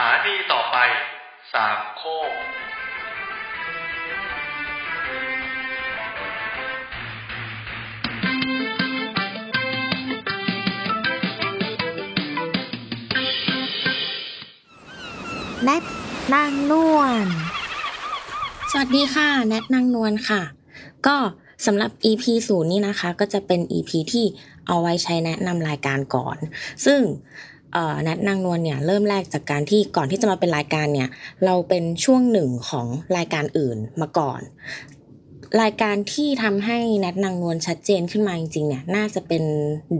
ถานีต่อไป สามโคกแนทนางนวล สวัสดีค่ะ แนทนางนวลค่ะ ก็สำหรับ EP ศูนย์นี่นะคะ ก็จะเป็น EP ที่เอาไว้ใช้แนะนำรายการก่อน ซึ่ง แนทนางนวลเนี่ยเริ่มแรกจากการที่ก่อนที่จะมาเป็นรายการเนี่ยเราเป็นช่วงหนึ่งของรายการอื่นมาก่อน รายการที่ทำให้แนทนางนวลชัดเจนขึ้นมาจริงๆเนี่ยน่าจะเป็น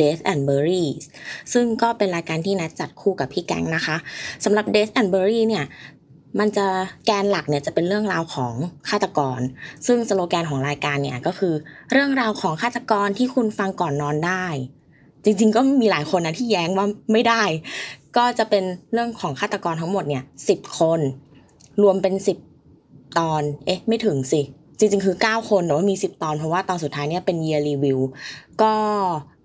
Death and Berries ซึ่งก็เป็นรายการที่แนทจัดคู่กับพี่แก๊งนะคะสำหรับ Death and Berry เนี่ยมันจะแกนหลักเนี่ยจะเป็นเรื่องราวของฆาตกร ซึ่งสโลแกนของรายการเนี่ยก็คือ เรื่องราวของฆาตกรที่คุณฟังก่อนนอนได้ จริง ๆ ก็มีหลายคนนะที่แย้งว่าไม่ได้ ก็จะเป็นเรื่องของฆาตกรทั้งหมดเนี่ยสิบคน รวมเป็นสิบตอน เอ๊ะ ไม่ถึงสิ จริง ๆ คือ 9 คนแต่ว่ามี 10 ตอน เพราะว่าตอนสุดท้ายเนี่ยเป็น year review ก็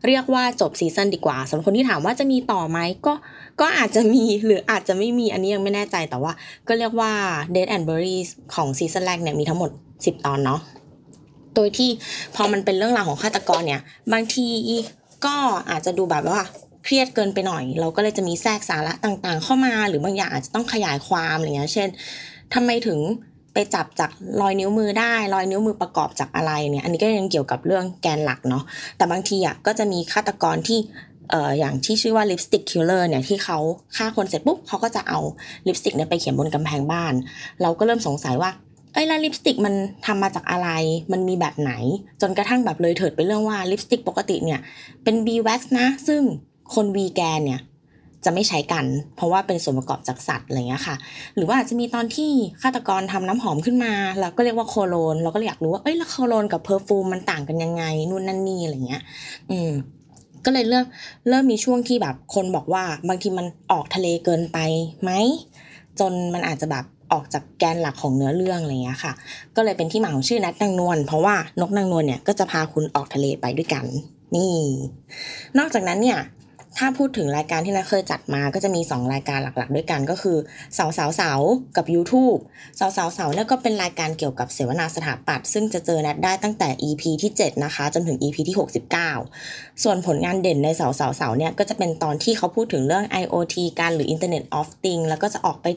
เรียกว่าจบซีซันดีกว่าสำหรับคนที่ถามว่าจะมีต่อไหมก็ก็อาจจะมีหรืออาจจะไม่มีอันนี้ยังไม่แน่ใจแต่ว่า ก็เรียกว่า Dead and Berries ของ season แรกเนี่ยมีทั้งหมด 10 ตอนเนาะโดยที่พอมันเป็นเรื่องราวของฆาตกรเนี่ย บางที ก็อาจจะดูแบบว่าเครียดเกินไปหน่อย เราก็เลยจะมีแทรกสาระต่างๆ เข้ามา หรือบางอย่างอาจจะต้องขยายความอะไรเงี้ย เช่นทำไมถึงไปจับจากรอยนิ้วมือได้รอยนิ้วมือประกอบจากอะไรเนี่ย อันนี้ก็ยังเกี่ยวกับเรื่องแกนหลักเนาะ แต่บางทีอะก็จะมีฆาตกรที่เอ่ออย่างที่ชื่อว่า Lipstick Killer เนี่ยที่เขาฆ่าคนเสร็จปุ๊บเขาก็จะเอาลิปสติกเนี่ยไปเขียนบนกำแพงบ้าน เราก็เริ่มสงสัยว่า เอ้ยแล้วลิปสติกมันทำมาจากอะไร มันมีแบบไหน จนกระทั่งแบบเลยเถิดไปเรื่องว่าลิปสติกปกติเนี่ยเป็น beeswax นะ ซึ่งคนวีแกนเนี่ยจะไม่ใช้กัน เพราะว่าเป็นส่วนประกอบจากสัตว์อะไรเงี้ยค่ะ หรือว่าอาจจะมีตอนที่ฆาตกรทำน้ำหอมขึ้นมาแล้วก็เรียกว่าโคโลน เราก็เลยอยากรู้ว่าเอ้ยแล้วโคโลนกับ perfume มันต่างกันยังไงนู่นนั่นนี่อะไรเงี้ย อืมก็เลยเริ่มเริ่มมีช่วงที่แบบคนบอกว่าบางทีมันออกทะเลเกินไปไหมจนมันอาจจะแบบ ออกจากแกนหลักของเนื้อเรื่องอะไรเงี้ยค่ะ ก็เลยเป็นที่มาของชื่อนัดนางนวลเพราะว่านกนางนวลเนี่ยก็จะพาคุณออกทะเลไปด้วยกัน นี่ นอกจากนั้นเนี่ยถ้าพูดถึงรายการที่นัทเคยจัดมาก็จะมี 2 รายการหลักๆ ด้วยกันก็คือสาสาวสาวกับ YouTube สาสาวสาวเนี่ยก็เป็นรายการเกี่ยวกับเสวนาสถาปัตย์ซึ่งจะเจอนัดได้ตั้งแต่ EP ที่ 7 นะคะ จนถึง EP ที่ 69 ส่วนผลงานเด่นในสาสาวสาวเนี่ยก็จะเป็นตอนที่เขาพูดถึงเรื่อง IoT กันหรือ Internet of Things แล้วก็จะออกไป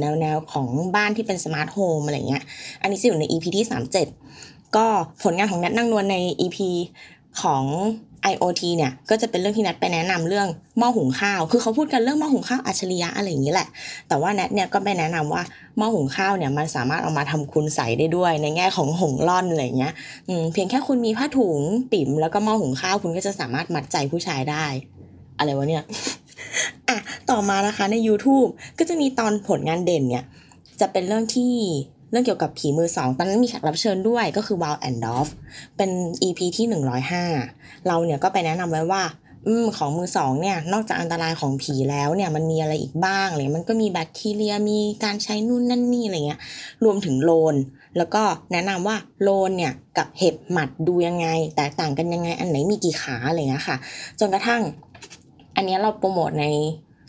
แนวแนวของบ้านที่เป็น smart home อะไรเงี้ย อันนี้จะอยู่ใน EP ที่ 37 ก็ผลงานของแนทนางนวลใน EP ของ IoT เนี่ยก็จะเป็นเรื่องที่แนทไปแนะนำเรื่องหม้อหุงข้าว คือเขาพูดกันเรื่องหม้อหุงข้าวอัจฉริยะอะไรอย่างนี้แหละ แต่ว่าแนทเนี่ยก็ไปแนะนำว่าหม้อหุงข้าวเนี่ยมันสามารถเอามาทำคุณไสยได้ด้วยในแง่ของหงล่อนอะไรอย่างเงี้ยเพียงแค่คุณมีผ้าถุงปิ่มแล้วก็หม้อหุงข้าวคุณก็จะสามารถมัดใจผู้ชายได้ อะไรวะเนี่ย อะต่อมานะคะใน YouTube ก็จะมีตอนผลงานเด่นเนี่ย จะเป็นเรื่องที่เรื่องเกี่ยวกับผีมือสอง ตอนนั้นมีแขกรับเชิญด้วยก็คือ Wild and Dolph เป็น EP ที่ 105 เราเนี่ยก็ไปแนะนำไว้ว่าอืมของมือสองเนี่ย นอกจากอันตรายของผีแล้วเนี่ยมันมีอะไรอีกบ้างอะไรมันก็มีแบคทีเรียมีการใช้นู่นนั่นนี่อะไรเงี้ย รวมถึงโลน แล้วก็แนะนำว่าโลนเนี่ยกับเห็บหมัดดูยังไง แตกต่างกันยังไงอันไหนมีกี่ขาอะไรเงี้ยค่ะ จนกระทั่ง อันนี้เราโปรโมทใน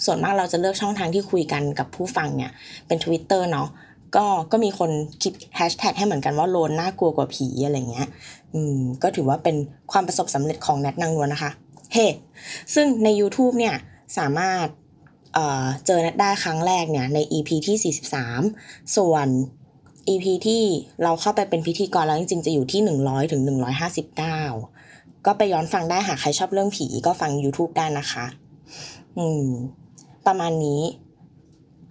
ส่วนมากเราจะเลือกช่องทางที่คุยกันกับผู้ฟังเนี่ยเป็น Twitter เนาะก็ก็มีคนคิดแฮชแท็กให้เหมือนกันว่าโลนน่ากลัวกว่าผีอะไรเงี้ย อืมก็ถือว่าเป็นความประสบสำเร็จของแนทนางนวลนะคะ เฮ้ซึ่งใน YouTube เนี่ยสามารถเอ่อเจอแนทได้ครั้งแรกเนี่ยใน EP ที่ 43 ส่วน EP ที่เราเข้าไปเป็นพิธีกรแล้วจริงๆ จะอยู่ที่ 100ถึง159 ก็ไปย้อนฟังได้หากใครชอบเรื่องผีก็ฟัง YouTube ได้นะคะ อืม ประมาณนี้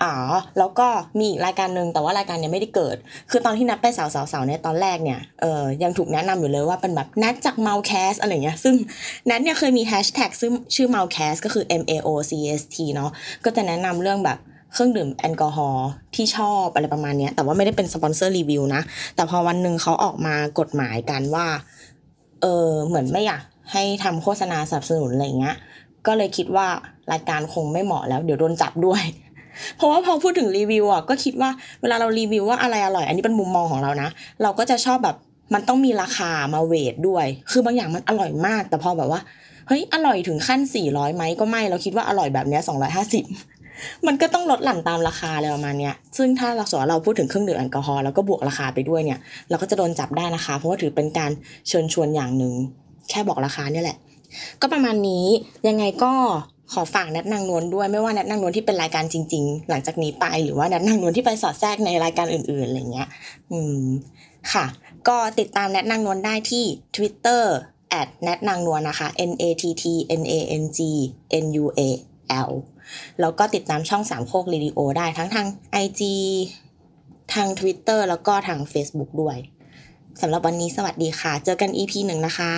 อ๋อแล้วก็มีอีกรายการหนึ่งแต่ว่ารายการเนี้ยไม่ได้เกิด คือตอนที่นัดไปสาวสาวสาวเนี่ยตอนแรกเนี่ยเออยังถูกแนะนำอยู่เลยว่าเป็นแบบนัดจาก m o u c a s อะไรเงี้ยซึ่งนัดเนี่ยเคยมีแฮชแท็กซึ่งชื่อ m o u c a s ก็คือ M A O C S T เนาะก็จะแนะนำเรื่องแบบ เครื่องดื่มแอลกอฮอล์ที่ชอบอะไรประมาณนี้แต่ว่าไม่ได้เป็นสปอนเซอร์รีวิวนะ แต่พอวันหนึ่งเขาออกมากฎหมายกันว่า เออเหมือนไม่อยากให้ทำโฆษณาสนับสนุนอะไรเงี้ย ก็เลยคิดว่ารายการคงไม่เหมาะแล้วเดี๋ยวโดนจับด้วย เพราะว่าพอพูดถึงรีวิวอะก็คิดว่าเวลาเรารีวิวว่าอะไรอร่อย อันนี้เป็นมุมมองของเรานะ เราก็จะชอบแบบมันต้องมีราคามาเวทด้วย คือบางอย่างมันอร่อยมาก แต่พอแบบว่า เฮ้ย อร่อยถึงขั้น 400ไหมก็ไม่ เราคิดว่าอร่อยแบบเนี้ย250 มันก็ต้องลดหลั่นตามราคาอะไรประมาณเนี้ยซึ่งถ้าเราสมมติเราพูดถึงเครื่องดื่มแอลกอฮอล์แล้วก็บวกราคาไปด้วยเนี่ย เราก็จะโดนจับได้นะคะ เพราะว่าถือเป็นการเชิญชวนอย่างหนึ่ง แค่บอกราคาเนี่ยแหละ ก็ประมาณนี้ยังไงก็ขอฝากแนทนางนวลด้วยไม่ว่าแนทนางนวลที่เป็นรายการจริง ๆ หลังจากนี้ไปหรือว่าแนทนางนวลที่ไปสอดแทรกในรายการอื่นๆอะไรเงี้ย อืมค่ะ ก็ติดตามแนทนางนวลได้ที่ Twitter at แนทนางนวลนะคะ N A T T N A N G N U A L แล้วก็ติดตามช่องสามโคกเรดิโอได้ทั้งทาง IG ทาง Twitter แล้วก็ทาง Facebook ด้วยสำหรับวันนี้สวัสดีค่ะ เจอกัน EP หนึ่งนะคะ